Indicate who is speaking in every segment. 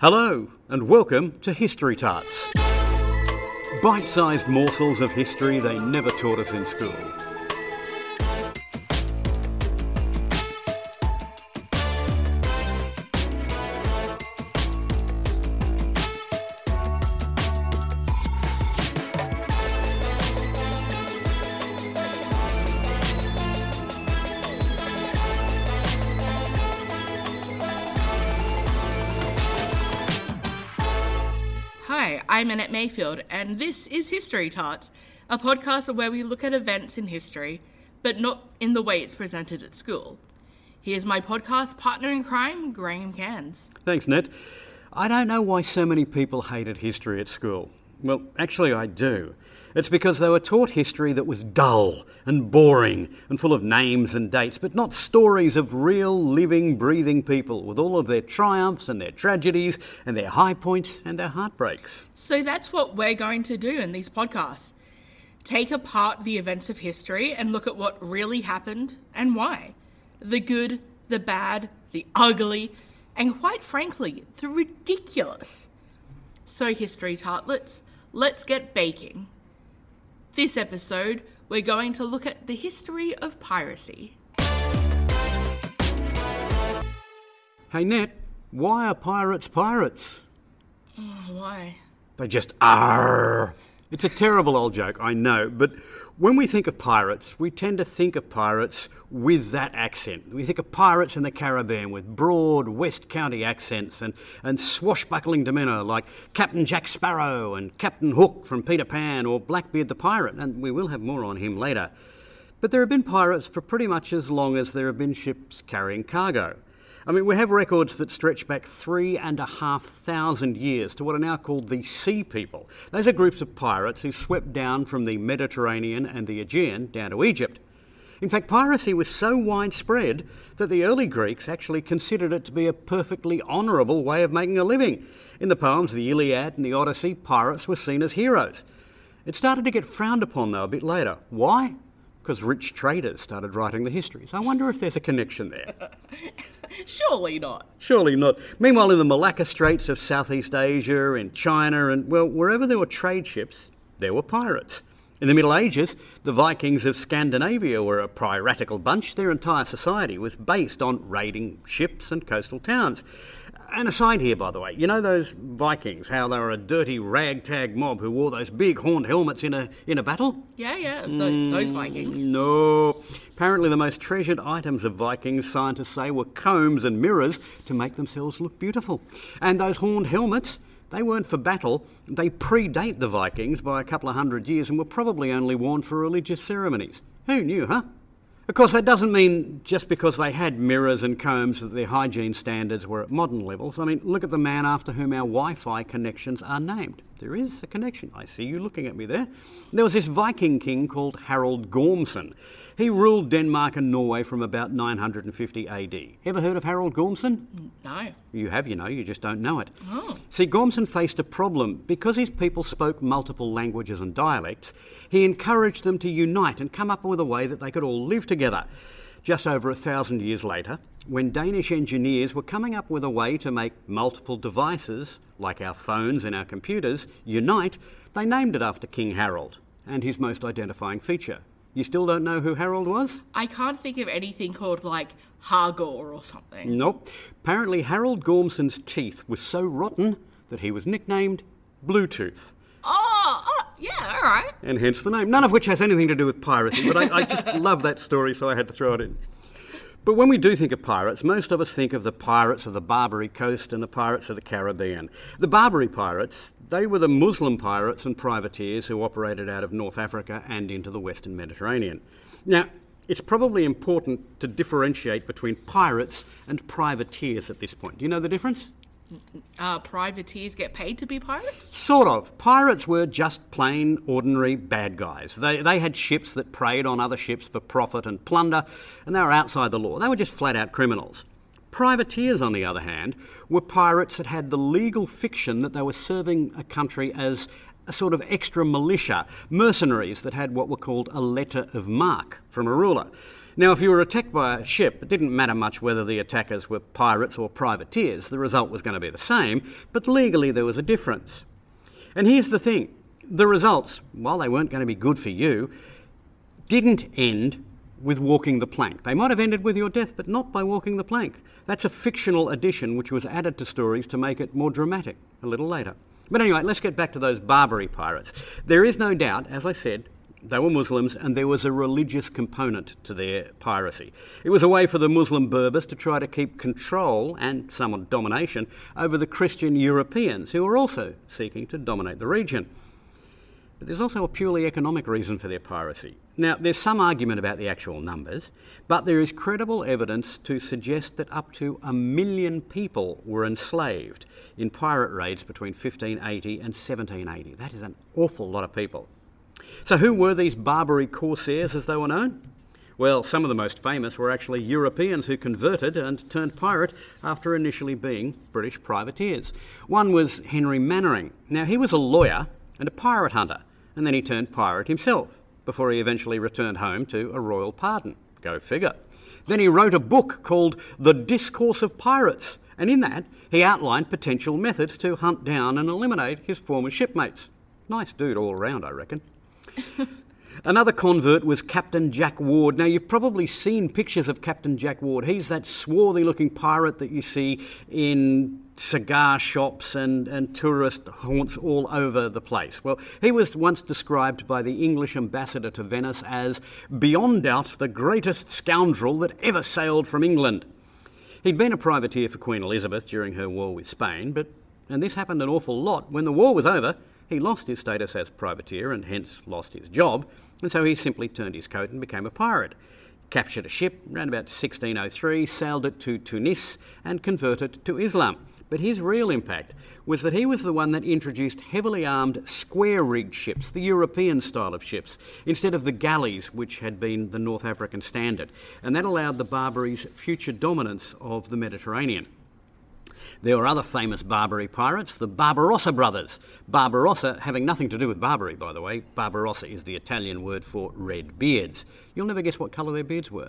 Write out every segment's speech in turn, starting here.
Speaker 1: Hello, and welcome to History Tarts. Bite sized morsels of history they never taught us in school.
Speaker 2: I'm Mayfield, and this is History Tarts, a podcast where we look at events in history, but not in the way it's presented at school. Here's my podcast partner in crime, Graham Cairns.
Speaker 1: Thanks, Ned. I don't know why so many people hated history at school. Well, actually, I do. It's because they were taught history that was dull and boring and full of names and dates, but not stories of real, living, breathing people with all of their triumphs and their tragedies and their high points and their heartbreaks.
Speaker 2: So that's what we're going to do in these podcasts take apart the events of history and look at what really happened and why. The good, the bad, the ugly, and quite frankly, the ridiculous. So, history tartlets, let's get baking. This episode, we're going to look at the history of piracy.
Speaker 1: Hey, Ned, why are pirates pirates?
Speaker 2: Oh, why?
Speaker 1: They just are. It's a terrible old joke, I know, but when we think of pirates, we tend to think of pirates with that accent. We think of pirates in the Caribbean with broad West Country accents and, and swashbuckling demeanour like Captain Jack Sparrow and Captain Hook from Peter Pan or Blackbeard the Pirate, and we will have more on him later. But there have been pirates for pretty much as long as there have been ships carrying cargo. I mean, we have records that stretch back three and a half thousand years to what are now called the Sea People. Those are groups of pirates who swept down from the Mediterranean and the Aegean down to Egypt. In fact, piracy was so widespread that the early Greeks actually considered it to be a perfectly honourable way of making a living. In the poems, the Iliad and the Odyssey, pirates were seen as heroes. It started to get frowned upon, though, a bit later. Why? Because rich traders started writing the histories. I wonder if there's a connection there.
Speaker 2: Surely not.
Speaker 1: Surely not. Meanwhile, in the Malacca Straits of Southeast Asia, in China, and well, wherever there were trade ships, there were pirates. In the Middle Ages, the Vikings of Scandinavia were a piratical bunch. Their entire society was based on raiding ships and coastal towns. An aside here, by the way, you know those Vikings, how they were a dirty ragtag mob who wore those big horned helmets in a, in a battle?
Speaker 2: Yeah, yeah, tho- those Vikings.
Speaker 1: Mm, no. Apparently, the most treasured items of Vikings, scientists say, were combs and mirrors to make themselves look beautiful. And those horned helmets, they weren't for battle. They predate the Vikings by a couple of hundred years and were probably only worn for religious ceremonies. Who knew, huh? Of course, that doesn't mean just because they had mirrors and combs that their hygiene standards were at modern levels. I mean, look at the man after whom our Wi Fi connections are named. There is a connection. I see you looking at me there. There was this Viking king called Harold Gormson. He ruled Denmark and Norway from about 950 AD. Ever heard of Harold Gormson?
Speaker 2: No.
Speaker 1: You have, you know, you just don't know it.
Speaker 2: Oh.
Speaker 1: See, Gormson faced a problem. Because his people spoke multiple languages and dialects, he encouraged them to unite and come up with a way that they could all live together. Just over a thousand years later, when Danish engineers were coming up with a way to make multiple devices, like our phones and our computers, unite, they named it after King Harold and his most identifying feature. You still don't know who Harold was?
Speaker 2: I can't think of anything called like Hagor or something.
Speaker 1: Nope. Apparently, Harold Gormson's teeth were so rotten that he was nicknamed Bluetooth.
Speaker 2: Oh, oh, yeah, all right.
Speaker 1: and hence the name. None of which has anything to do with piracy, but I, I just love that story, so I had to throw it in. But when we do think of pirates, most of us think of the pirates of the Barbary Coast and the pirates of the Caribbean. The Barbary pirates, they were the Muslim pirates and privateers who operated out of North Africa and into the Western Mediterranean. Now, it's probably important to differentiate between pirates and privateers at this point. Do you know the difference?
Speaker 2: Uh, privateers get paid to be pirates?
Speaker 1: Sort of. Pirates were just plain, ordinary bad guys. They, they had ships that preyed on other ships for profit and plunder, and they were outside the law. They were just flat out criminals. Privateers, on the other hand, were pirates that had the legal fiction that they were serving a country as a sort of extra militia, mercenaries that had what were called a letter of marque from a ruler. Now, if you were attacked by a ship, it didn't matter much whether the attackers were pirates or privateers, the result was going to be the same, but legally there was a difference. And here's the thing the results, while they weren't going to be good for you, didn't end with walking the plank. They might have ended with your death, but not by walking the plank. That's a fictional addition which was added to stories to make it more dramatic a little later. But anyway, let's get back to those Barbary pirates. There is no doubt, as I said, they were Muslims and there was a religious component to their piracy. It was a way for the Muslim Berbers to try to keep control and somewhat domination over the Christian Europeans who were also seeking to dominate the region. But there's also a purely economic reason for their piracy. Now, there's some argument about the actual numbers, but there is credible evidence to suggest that up to a million people were enslaved in pirate raids between 1580 and 1780. That is an awful lot of people. So, who were these Barbary corsairs as they were known? Well, some of the most famous were actually Europeans who converted and turned pirate after initially being British privateers. One was Henry Mainwaring. Now, he was a lawyer and a pirate hunter and then he turned pirate himself before he eventually returned home to a royal pardon. Go figure. Then he wrote a book called The Discourse of Pirates, and in that he outlined potential methods to hunt down and eliminate his former shipmates. Nice dude all round, I reckon. Another convert was Captain Jack Ward. Now, you've probably seen pictures of Captain Jack Ward. He's that swarthy looking pirate that you see in cigar shops and, and tourist haunts all over the place. Well, he was once described by the English ambassador to Venice as, beyond doubt, the greatest scoundrel that ever sailed from England. He'd been a privateer for Queen Elizabeth during her war with Spain, but, and this happened an awful lot, when the war was over, he lost his status as privateer and hence lost his job, and so he simply turned his coat and became a pirate. Captured a ship around about 1603, sailed it to Tunis, and converted to Islam. But his real impact was that he was the one that introduced heavily armed square rigged ships, the European style of ships, instead of the galleys, which had been the North African standard. And that allowed the Barbaries future dominance of the Mediterranean. There were other famous Barbary pirates, the Barbarossa brothers. Barbarossa having nothing to do with Barbary, by the way. Barbarossa is the Italian word for red beards. You'll never guess what colour their beards were.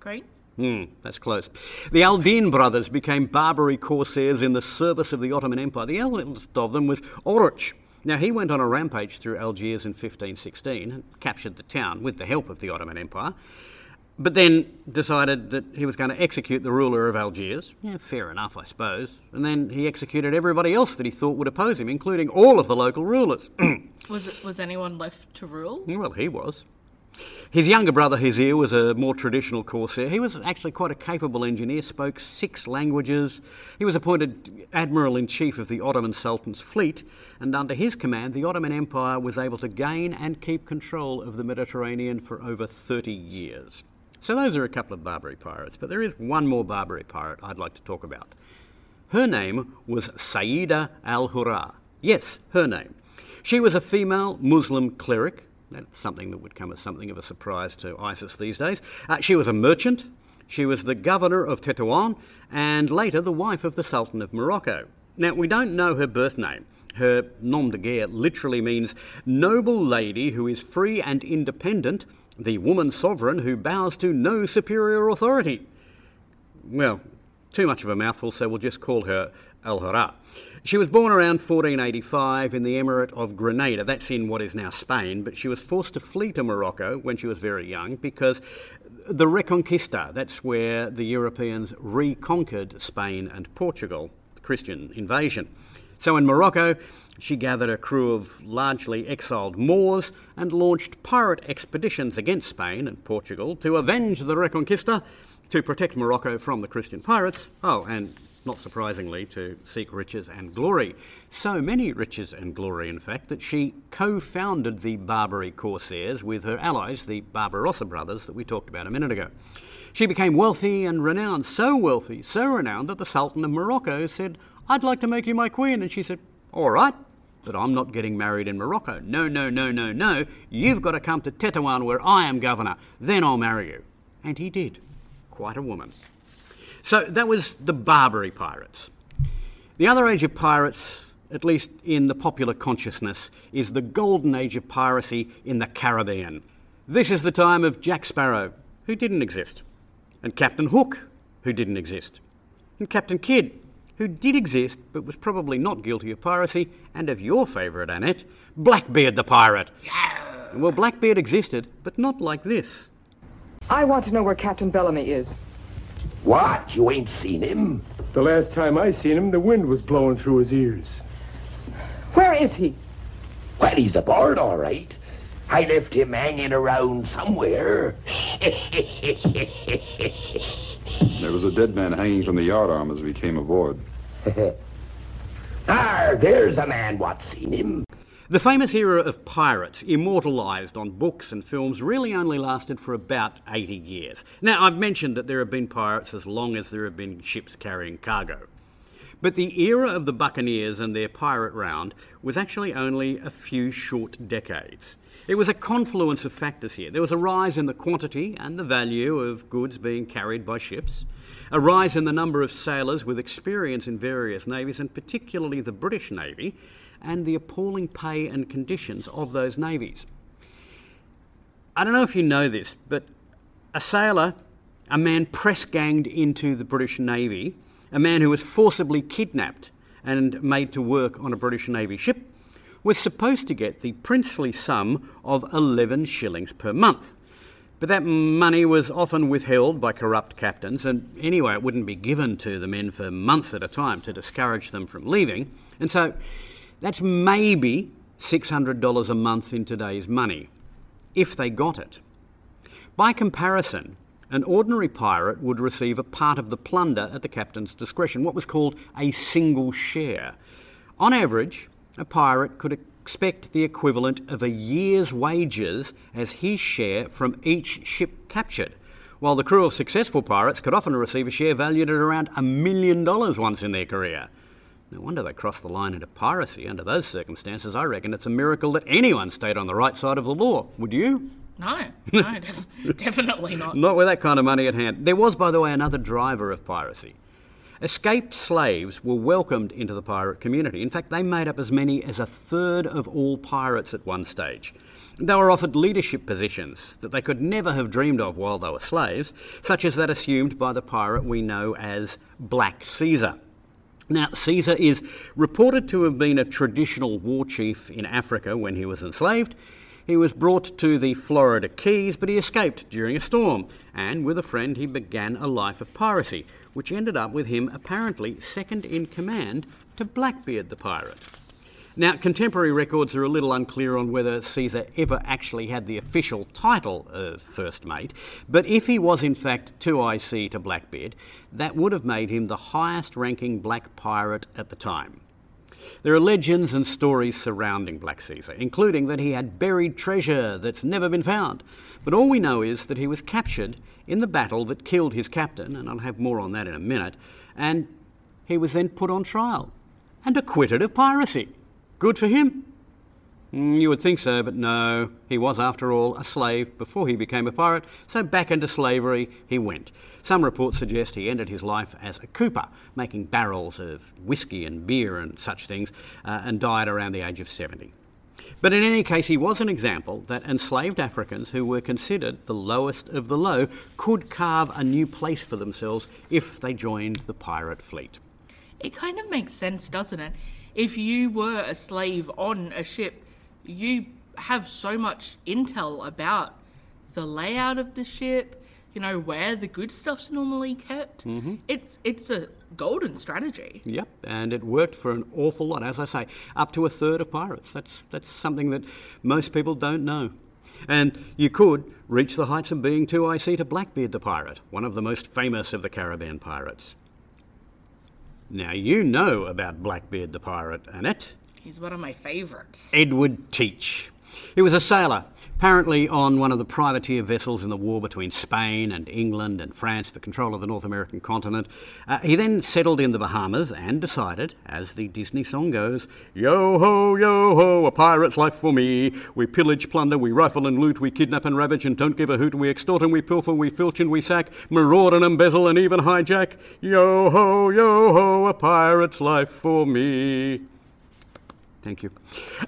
Speaker 2: Great.
Speaker 1: Hmm, that's close. The Aldin brothers became Barbary corsairs in the service of the Ottoman Empire. The eldest of them was Oruch. Now, he went on a rampage through Algiers in 1516 and captured the town with the help of the Ottoman Empire but then decided that he was going to execute the ruler of Algiers. Yeah, fair enough, I suppose. And then he executed everybody else that he thought would oppose him, including all of the local rulers.
Speaker 2: was it, was anyone left to rule?
Speaker 1: Well, he was. His younger brother Hizir was a more traditional corsair. He was actually quite a capable engineer, spoke six languages. He was appointed Admiral in Chief of the Ottoman Sultan's fleet, and under his command, the Ottoman Empire was able to gain and keep control of the Mediterranean for over 30 years. So those are a couple of Barbary pirates, but there is one more Barbary pirate I'd like to talk about. Her name was Sayyida al Hurra. Yes, her name. She was a female Muslim cleric. That's something that would come as something of a surprise to ISIS these days. Uh, she was a merchant. She was the governor of Tetuan and later the wife of the Sultan of Morocco. Now, we don't know her birth name. Her nom de guerre literally means noble lady who is free and independent the woman sovereign who bows to no superior authority. Well, too much of a mouthful, so we'll just call her Al Hurra. She was born around 1485 in the Emirate of Granada. That's in what is now Spain, but she was forced to flee to Morocco when she was very young because the Reconquista, that's where the Europeans reconquered Spain and Portugal, the Christian invasion. So in Morocco, she gathered a crew of largely exiled Moors and launched pirate expeditions against Spain and Portugal to avenge the Reconquista, to protect Morocco from the Christian pirates, oh, and not surprisingly, to seek riches and glory. So many riches and glory, in fact, that she co founded the Barbary Corsairs with her allies, the Barbarossa brothers that we talked about a minute ago. She became wealthy and renowned, so wealthy, so renowned that the Sultan of Morocco said, I'd like to make you my queen. And she said, All right, but I'm not getting married in Morocco. No, no, no, no, no. You've got to come to Tetuan where I am governor. Then I'll marry you. And he did. Quite a woman. So that was the Barbary pirates. The other age of pirates, at least in the popular consciousness, is the golden age of piracy in the Caribbean. This is the time of Jack Sparrow, who didn't exist, and Captain Hook, who didn't exist, and Captain Kidd, who did exist but was probably not guilty of piracy, and of your favourite, Annette, Blackbeard the pirate. Well, Blackbeard existed, but not like this.
Speaker 3: I want to know where Captain Bellamy is.
Speaker 4: What? You ain't seen him?
Speaker 5: The last time I seen him, the wind was blowing through his ears.
Speaker 3: Where is he?
Speaker 4: Well, he's aboard, all right. I left him hanging around somewhere.
Speaker 6: There was a dead man hanging from the yardarm as we came aboard.
Speaker 4: ah, there's a man what's seen him.
Speaker 1: The famous era of pirates, immortalised on books and films, really only lasted for about 80 years. Now, I've mentioned that there have been pirates as long as there have been ships carrying cargo. But the era of the buccaneers and their pirate round was actually only a few short decades. It was a confluence of factors here. There was a rise in the quantity and the value of goods being carried by ships, a rise in the number of sailors with experience in various navies, and particularly the British Navy, and the appalling pay and conditions of those navies. I don't know if you know this, but a sailor, a man press ganged into the British Navy, a man who was forcibly kidnapped and made to work on a British Navy ship, was supposed to get the princely sum of 11 shillings per month. But that money was often withheld by corrupt captains, and anyway, it wouldn't be given to the men for months at a time to discourage them from leaving. And so that's maybe $600 a month in today's money, if they got it. By comparison, an ordinary pirate would receive a part of the plunder at the captain's discretion, what was called a single share. On average, a pirate could expect the equivalent of a year's wages as his share from each ship captured, while the crew of successful pirates could often receive a share valued at around a million dollars once in their career. No wonder they crossed the line into piracy under those circumstances. I reckon it's a miracle that anyone stayed on the right side of the law. Would you?
Speaker 2: No, no, def- definitely not.
Speaker 1: Not with that kind of money at hand. There was, by the way, another driver of piracy. Escaped slaves were welcomed into the pirate community. In fact, they made up as many as a third of all pirates at one stage. They were offered leadership positions that they could never have dreamed of while they were slaves, such as that assumed by the pirate we know as Black Caesar. Now, Caesar is reported to have been a traditional war chief in Africa when he was enslaved. He was brought to the Florida Keys, but he escaped during a storm, and with a friend he began a life of piracy, which ended up with him apparently second in command to Blackbeard the pirate. Now, contemporary records are a little unclear on whether Caesar ever actually had the official title of First Mate, but if he was in fact 2IC to Blackbeard, that would have made him the highest ranking black pirate at the time. There are legends and stories surrounding Black Caesar, including that he had buried treasure that's never been found. But all we know is that he was captured in the battle that killed his captain, and I'll have more on that in a minute, and he was then put on trial and acquitted of piracy. Good for him. Mm, You would think so, but no. He was, after all, a slave before he became a pirate, so back into slavery he went. Some reports suggest he ended his life as a cooper, making barrels of whiskey and beer and such things, uh, and died around the age of 70. But in any case, he was an example that enslaved Africans who were considered the lowest of the low could carve a new place for themselves if they joined the pirate fleet.
Speaker 2: It kind of makes sense, doesn't it? If you were a slave on a ship, you have so much intel about the layout of the ship, you know, where the good stuff's normally kept. Mm-hmm. It's it's a golden strategy.
Speaker 1: Yep, and it worked for an awful lot. As I say, up to a third of pirates. That's that's something that most people don't know. And you could reach the heights of being 2IC to Blackbeard the pirate, one of the most famous of the Caribbean pirates. Now you know about Blackbeard the pirate, Annette.
Speaker 2: He's one of my favorites.
Speaker 1: Edward Teach. He was a sailor, apparently on one of the privateer vessels in the war between Spain and England and France for control of the North American continent. Uh, he then settled in the Bahamas and decided, as the Disney song goes, Yo ho, yo ho, a pirate's life for me. We pillage, plunder, we rifle and loot, we kidnap and ravage and don't give a hoot. We extort and we pilfer, we filch and we sack, maraud and embezzle and even hijack. Yo ho, yo ho, a pirate's life for me. Thank you.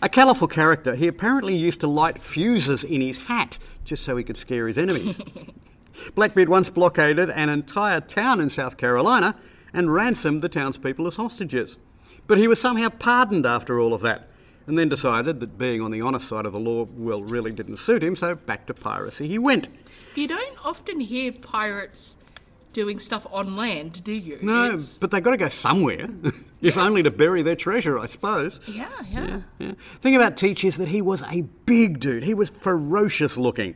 Speaker 1: A colourful character, he apparently used to light fuses in his hat just so he could scare his enemies. Blackbeard once blockaded an entire town in South Carolina and ransomed the townspeople as hostages. But he was somehow pardoned after all of that, and then decided that being on the honest side of the law, well, really didn't suit him, so back to piracy he went.
Speaker 2: You don't often hear pirates doing stuff on land, do you?
Speaker 1: No,
Speaker 2: It's-
Speaker 1: but they've got to go somewhere, if only to bury their treasure, I suppose.
Speaker 2: yeah, yeah.
Speaker 1: Yeah. Thing about Teach is that he was a big dude. He was ferocious looking.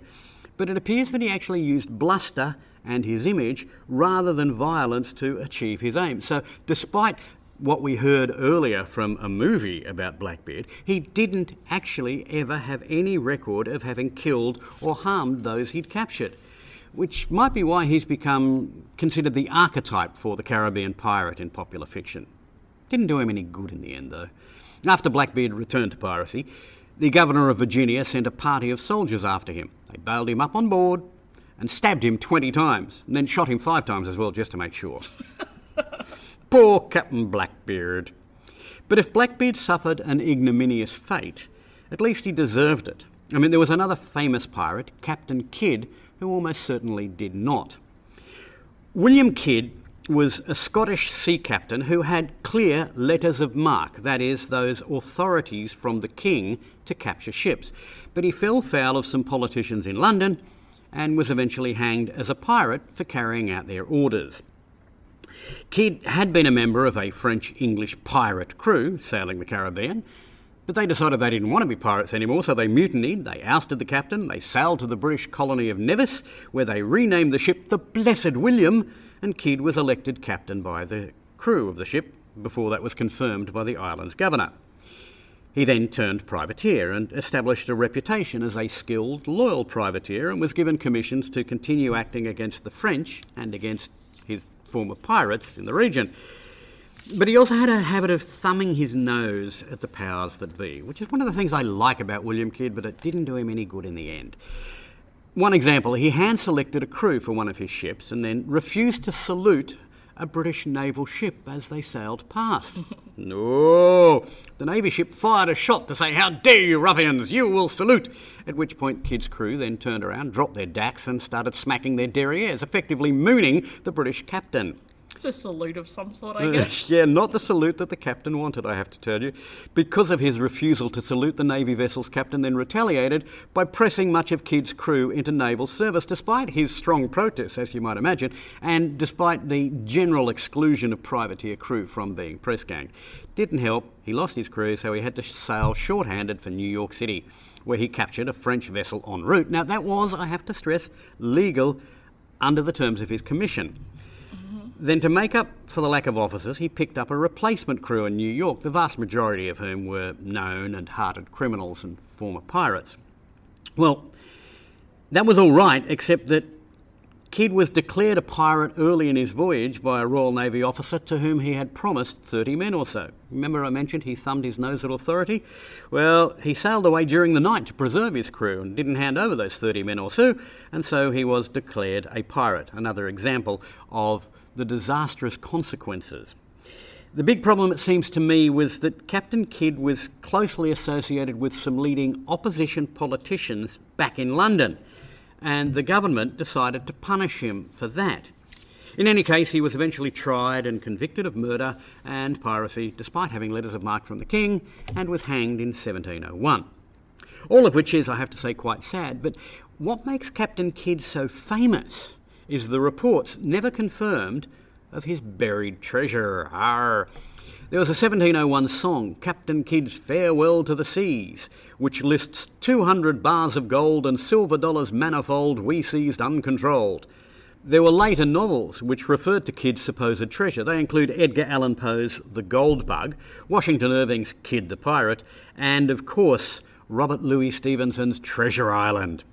Speaker 1: But it appears that he actually used bluster and his image rather than violence to achieve his aim. So, despite what we heard earlier from a movie about Blackbeard, he didn't actually ever have any record of having killed or harmed those he'd captured. Which might be why he's become considered the archetype for the Caribbean pirate in popular fiction. Didn't do him any good in the end, though. After Blackbeard returned to piracy, the governor of Virginia sent a party of soldiers after him. They bailed him up on board and stabbed him 20 times, and then shot him five times as well, just to make sure. Poor Captain Blackbeard. But if Blackbeard suffered an ignominious fate, at least he deserved it. I mean, there was another famous pirate, Captain Kidd, who almost certainly did not. William Kidd was a Scottish sea captain who had clear letters of marque, that is, those authorities from the king to capture ships. But he fell foul of some politicians in London and was eventually hanged as a pirate for carrying out their orders. Kidd had been a member of a French English pirate crew sailing the Caribbean, but they decided they didn't want to be pirates anymore, so they mutinied, they ousted the captain, they sailed to the British colony of Nevis, where they renamed the ship the Blessed William, and Kidd was elected captain by the crew of the ship before that was confirmed by the island's governor. He then turned privateer and established a reputation as a skilled, loyal privateer and was given commissions to continue acting against the French and against his former pirates in the region. But he also had a habit of thumbing his nose at the powers that be, which is one of the things I like about William Kidd, but it didn't do him any good in the end. One example, he hand selected a crew for one of his ships and then refused to salute a British naval ship as they sailed past. no! The Navy ship fired a shot to say, How dare you, ruffians! You will salute! At which point, Kidd's crew then turned around, dropped their dacks, and started smacking their derrieres, effectively mooning the British captain.
Speaker 2: It's a salute of some sort, I uh, guess.
Speaker 1: Yeah, not the salute that the captain wanted, I have to tell you. Because of his refusal to salute the Navy vessel's captain, then retaliated by pressing much of Kidd's crew into naval service, despite his strong protests, as you might imagine, and despite the general exclusion of privateer crew from being press gang. Didn't help, he lost his crew, so he had to sail short-handed for New York City, where he captured a French vessel en route. Now, that was, I have to stress, legal under the terms of his commission. Then, to make up for the lack of officers, he picked up a replacement crew in New York, the vast majority of whom were known and hardened criminals and former pirates. Well, that was all right, except that Kidd was declared a pirate early in his voyage by a Royal Navy officer to whom he had promised 30 men or so. Remember, I mentioned he thumbed his nose at authority? Well, he sailed away during the night to preserve his crew and didn't hand over those 30 men or so, and so he was declared a pirate. Another example of the disastrous consequences. The big problem, it seems to me, was that Captain Kidd was closely associated with some leading opposition politicians back in London, and the government decided to punish him for that. In any case, he was eventually tried and convicted of murder and piracy, despite having letters of marque from the king, and was hanged in 1701. All of which is, I have to say, quite sad, but what makes Captain Kidd so famous is the reports, never confirmed, of his buried treasure. Arr. There was a 1701 song, Captain Kidd's Farewell to the Seas, which lists 200 bars of gold and silver dollars manifold we seized uncontrolled. There were later novels which referred to Kidd's supposed treasure. They include Edgar Allan Poe's The Gold Bug, Washington Irving's Kidd the Pirate, and, of course, Robert Louis Stevenson's Treasure Island.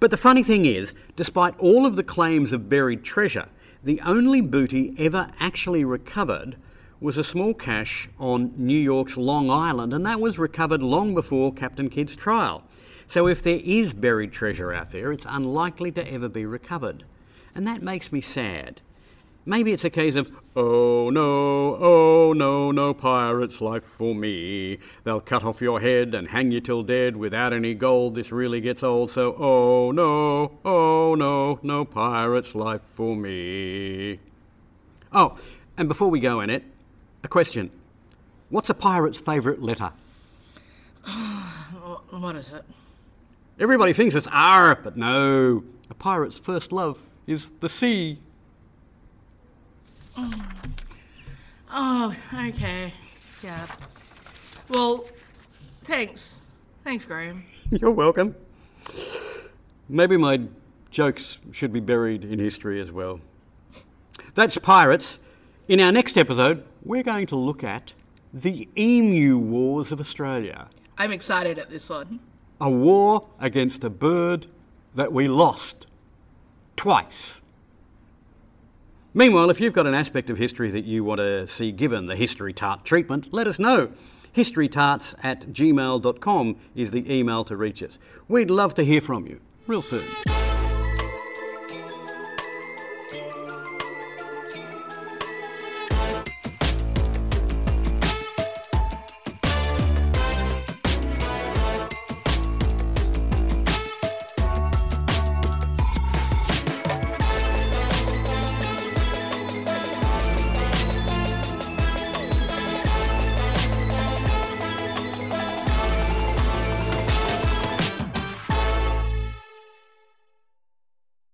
Speaker 1: But the funny thing is, despite all of the claims of buried treasure, the only booty ever actually recovered was a small cache on New York's Long Island, and that was recovered long before Captain Kidd's trial. So if there is buried treasure out there, it's unlikely to ever be recovered. And that makes me sad. Maybe it's a case of, oh no, oh no, no pirate's life for me. They'll cut off your head and hang you till dead without any gold. This really gets old, so oh no, oh no, no pirate's life for me. Oh, and before we go, in it, a question. What's a pirate's favourite letter?
Speaker 2: What is it?
Speaker 1: Everybody thinks it's R, but no. A pirate's first love is the sea.
Speaker 2: Oh, okay. Yeah. Well, thanks. Thanks, Graham.
Speaker 1: You're welcome. Maybe my jokes should be buried in history as well. That's pirates. In our next episode, we're going to look at the Emu Wars of Australia.
Speaker 2: I'm excited at this one.
Speaker 1: A war against a bird that we lost twice. Meanwhile, if you've got an aspect of history that you want to see given the History Tart treatment, let us know. Historytarts at gmail.com is the email to reach us. We'd love to hear from you real soon.